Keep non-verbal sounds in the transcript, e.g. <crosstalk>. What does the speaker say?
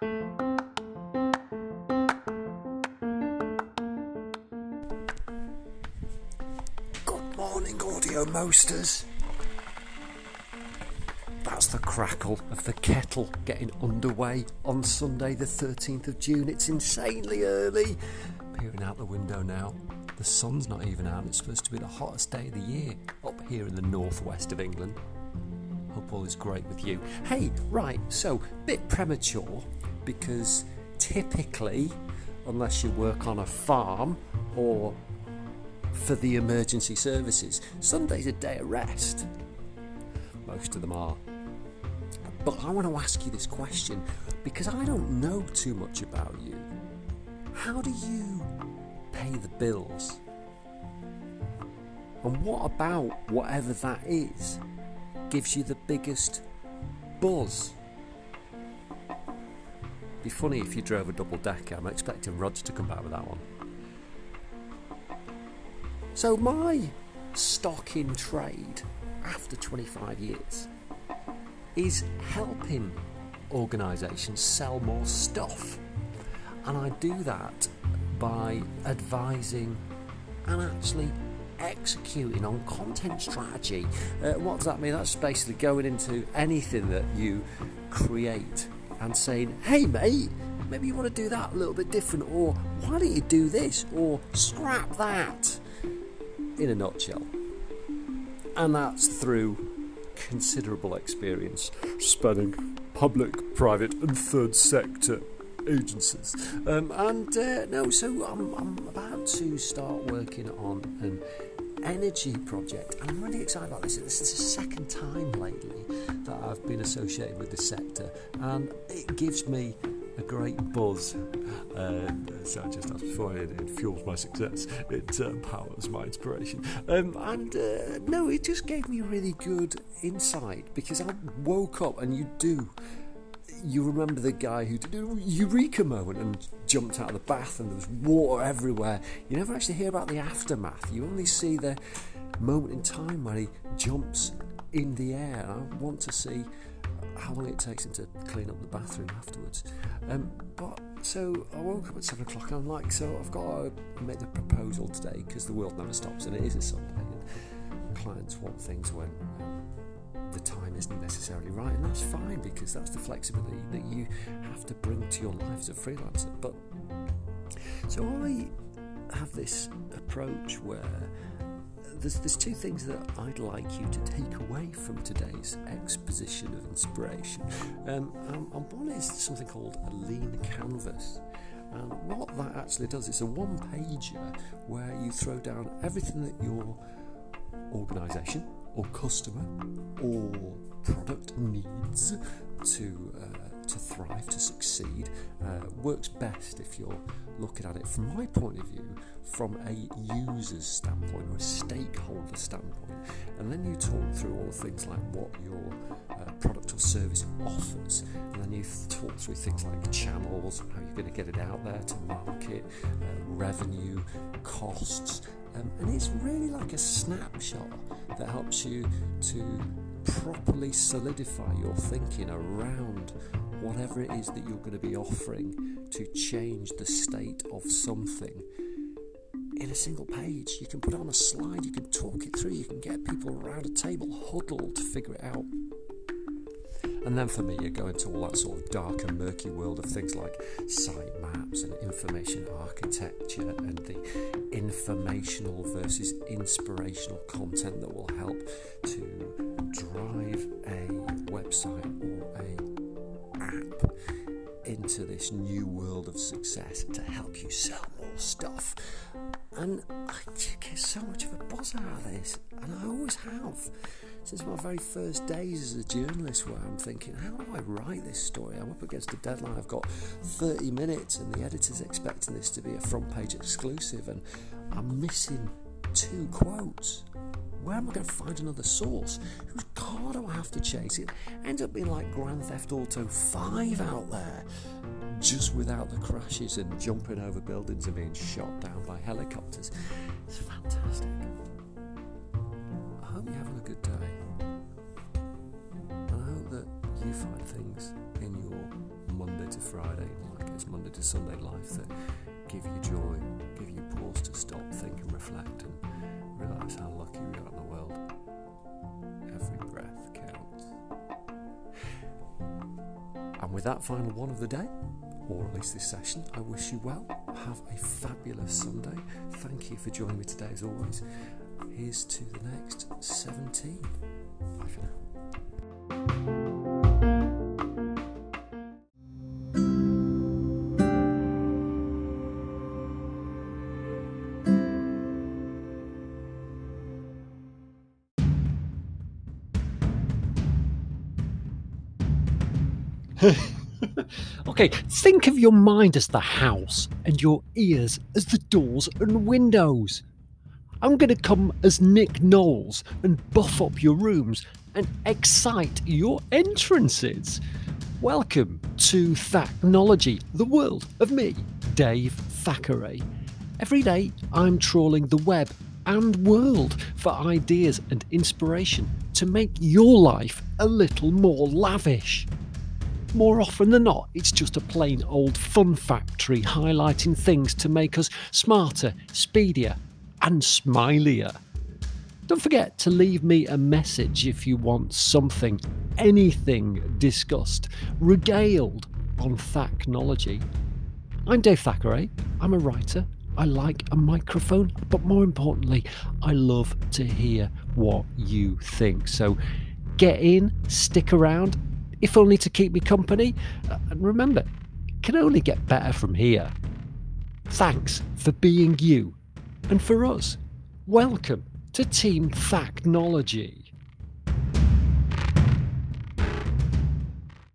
Good morning, audio mosters. That's the crackle of the kettle getting underway on Sunday, the 13th of June. It's insanely early. Peering out the window now. The sun's not even out. It's supposed to be the hottest day of the year up here in the northwest of England. Hope all is great with you. Hey, right, so bit premature because typically, unless you work on a farm or for the emergency services, Sunday's a day of rest. Most of them are. But I want to ask you this question because I don't know too much about you. How do you pay the bills? And what about whatever that is gives you the biggest buzz? Be funny if you drove a double decker. I'm expecting Roger to come back with that one. So my stock in trade after 25 years is helping organisations sell more stuff. And I do that by advising and actually executing on content strategy. Uh, what does that mean? That's basically going into anything that you create and saying, hey, mate, maybe you want to do that a little bit different, or why don't you do this, or scrap that, in a nutshell. And that's through considerable experience spanning public, private, and third sector agencies. Um, and uh, no, so I'm, I'm about to start working on an energy project, and I'm really excited about this. This is the second time lately that I've been associated with this sector, and it gives me a great buzz. Uh, so just asked before, it, it fuels my success. It uh, powers my inspiration. Um, and uh, no, it just gave me really good insight because I woke up and you do. You remember the guy who did a eureka moment and jumped out of the bath and there was water everywhere. You never actually hear about the aftermath. You only see the moment in time where he jumps in the air. I want to see how long it takes him to clean up the bathroom afterwards. Um, but so I woke up at seven o'clock and I'm like, so I've got to make the proposal today because the world never stops and it is a Sunday and clients want things when um, the time isn't necessarily right and that's fine because that's the flexibility that you have to bring to your life as a freelancer. But so I have this approach where there's, there's two things that I'd like you to take away from today's exposition of inspiration. Um, um, one is something called a lean canvas. And what that actually does, it's a one pager where you throw down everything that your organisation or customer or product needs to uh, to thrive, to succeed, uh, works best if you're looking at it from my point of view, from a user's standpoint or a stakeholder standpoint. And then you talk through all the things like what your uh, product or service offers, and then you talk through things like channels, how you're going to get it out there to market, uh, revenue, costs. Um, and it's really like a snapshot that helps you to properly solidify your thinking around whatever it is that you're going to be offering to change the state of something in a single page. You can put it on a slide, you can talk it through, you can get people around a table huddled to figure it out. And then for me, you go into all that sort of dark and murky world of things like site maps and information architecture and the informational versus inspirational content that will help to drive a website or a app into this new world of success to help you sell more stuff. And I get so much out of this, and I always have since my very first days as a journalist, where I'm thinking, how do I write this story? I'm up against a deadline, I've got 30 minutes, and the editor's expecting this to be a front page exclusive, and I'm missing two quotes. Where am I going to find another source? Whose car do I have to chase? It ends up being like Grand Theft Auto 5 out there, just without the crashes and jumping over buildings and being shot down by helicopters. It's fantastic. I hope you're having a good day. And I hope that you find things in your Monday to Friday, like it's Monday to Sunday life that give you joy, give you pause to stop, think, and reflect, and realise how lucky we are in the world. Every breath counts. And with that final one of the day, or at least this session, I wish you well. Have a fabulous Sunday. Thank you for joining me today, as always. Here's to the next 17. Bye for now. <laughs> okay, think of your mind as the house and your ears as the doors and windows. I'm going to come as Nick Knowles and buff up your rooms and excite your entrances. Welcome to Thacknology, the world of me, Dave Thackeray. Every day I'm trawling the web and world for ideas and inspiration to make your life a little more lavish. More often than not, it's just a plain old fun factory highlighting things to make us smarter, speedier, and smilier. Don't forget to leave me a message if you want something, anything discussed, regaled on Thacknology. I'm Dave Thackeray. I'm a writer. I like a microphone, but more importantly, I love to hear what you think. So get in, stick around, if only to keep me company. Uh, and remember, it can only get better from here. Thanks for being you. And for us, welcome to Team Thacknology.